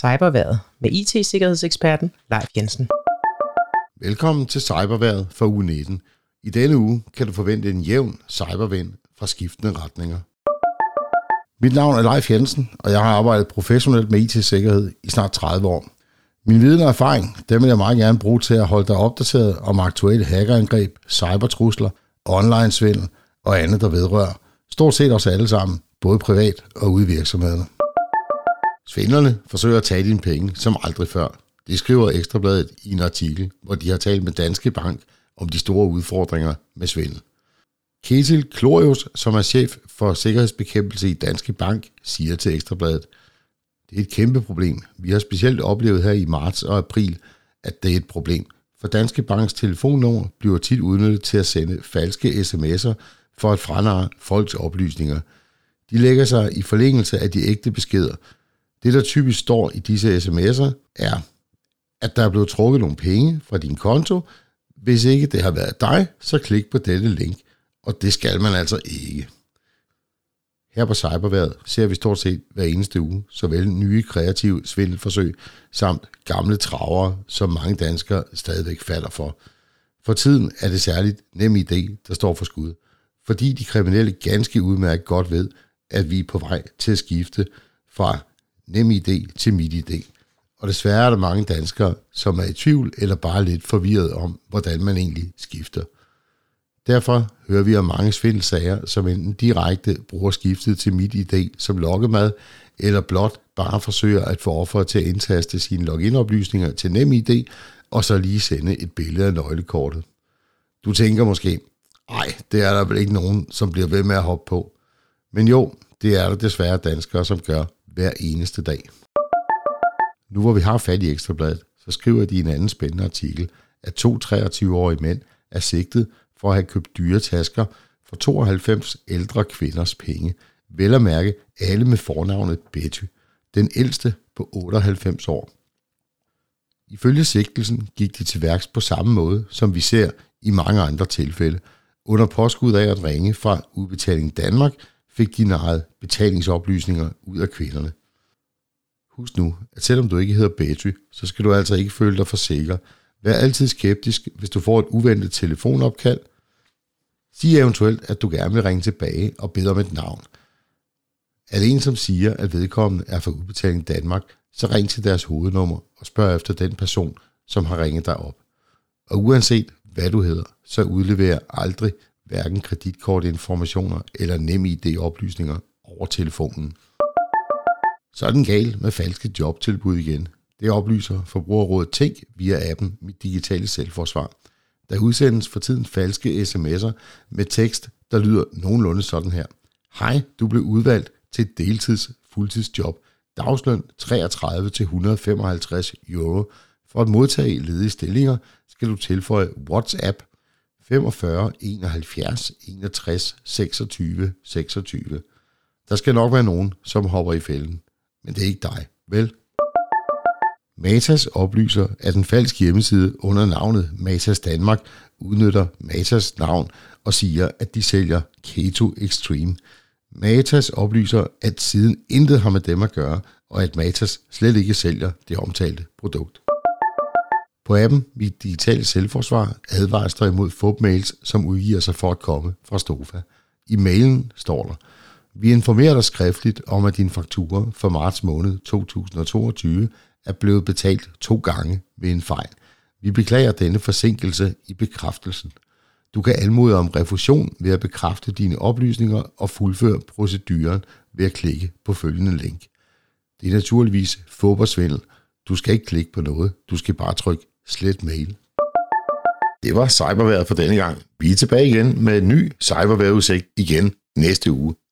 Cyberværet med IT-sikkerhedseksperten Leif Jensen. Velkommen til Cyberværet for uge 19. I denne uge kan du forvente en jævn cybervind fra skiftende retninger. Mit navn er Leif Jensen, og jeg har arbejdet professionelt med IT-sikkerhed i snart 30 år. Min viden og erfaring, dem vil jeg meget gerne bruge til at holde dig opdateret om aktuelle hackerangreb, cybertrusler, online-svindel og andet, der vedrører stort set os alle sammen, både privat og ude i virksomhederne. Svindlerne forsøger at tage dine penge som aldrig før. Det skriver Ekstrabladet i en artikel, hvor de har talt med Danske Bank om de store udfordringer med svindel. Ketil Klorius, som er chef for sikkerhedsbekæmpelse i Danske Bank, siger til Ekstrabladet, det er et kæmpe problem. Vi har specielt oplevet her i marts og april, at det er et problem. For Danske Banks telefonnummer bliver tit udnyttet til at sende falske sms'er for at franare folks oplysninger. De lægger sig i forlængelse af de ægte beskeder. Det, der typisk står i disse sms'er, er, at der er blevet trukket nogle penge fra din konto. Hvis ikke det har været dig, så klik på dette link, og det skal man altså ikke. Her på Cyberværet ser vi stort set hver eneste uge såvel nye kreative svindelforsøg samt gamle travere, som mange danskere stadigvæk falder for. For tiden er det særligt nem idé, der står for skud, fordi de kriminelle ganske udmærket godt ved, at vi er på vej til at skifte fra nem idé til mit idé. Og desværre er der mange danskere, som er i tvivl eller bare lidt forvirret om, hvordan man egentlig skifter. Derfor hører vi om mange svindelsager, som enten direkte bruger skiftet til mit idé som lokkemad, eller blot bare forsøger at få offeret til at indtaste sine login-oplysninger til NemID, og så lige sende et billede af nøglekortet. Du tænker måske, nej, det er der vel ikke nogen, som bliver ved med at hoppe på. Men jo, det er der desværre danskere, som gør hver eneste dag. Nu hvor vi har fat i Ekstrabladet, så skriver de en anden spændende artikel, at to 23-årige mænd er sigtet for at have købt dyre tasker for 92 ældre kvinders penge. Vel at mærke alle med fornavnet Betty, den ældste på 98 år. Ifølge sigtelsen gik de til værks på samme måde, som vi ser i mange andre tilfælde. Under påskud af at ringe fra Udbetaling Danmark fik de naret betalingsoplysninger ud af kvinderne. Husk nu, at selvom du ikke hedder Betty, så skal du altså ikke føle dig for sikker. Vær altid skeptisk, hvis du får et uventet telefonopkald. Sig eventuelt, at du gerne vil ringe tilbage og bede om et navn. Er det en, som siger, at vedkommende er fra Udbetaling Danmark, så ring til deres hovednummer og spørg efter den person, som har ringet dig op. Og uanset hvad du hedder, så udlever aldrig hverken kreditkortinformationer eller nem ID-oplysninger over telefonen. Så er den gal med falske jobtilbud igen. Det oplyser Forbrugerrådet Tænk via appen Mit Digitale Selvforsvar. Der udsendes for tiden falske sms'er med tekst, der lyder nogenlunde sådan her. Hej, du blev udvalgt til et deltids fuldtidsjob. Dagsløn 33 til 155 euro. For at modtage ledige stillinger skal du tilføje WhatsApp 45 71 61 26 26. Der skal nok være nogen, som hopper i fælden. Men det er ikke dig, vel? Matas oplyser, at en falsk hjemmeside under navnet Matas Danmark udnytter Matas navn og siger, at de sælger Keto Extreme. Matas oplyser, at siden intet har med dem at gøre, og at Matas slet ikke sælger det omtalte produkt. På appen Mit Digitale Selvforsvar advares der imod fupmails, som udgiver sig for at komme fra Stofa. I mailen står der, vi informerer dig skriftligt om, at din faktura for marts måned 2022 er blevet betalt to gange ved en fejl. Vi beklager denne forsinkelse i bekræftelsen. Du kan anmode om refusion ved at bekræfte dine oplysninger og fuldføre proceduren ved at klikke på følgende link. Det er naturligvis fodboldsvindel. Du skal ikke klikke på noget. Du skal bare trykke slet mail. Det var cyberværet for denne gang. Vi er tilbage igen med en ny cyberværetudsigt igen næste uge.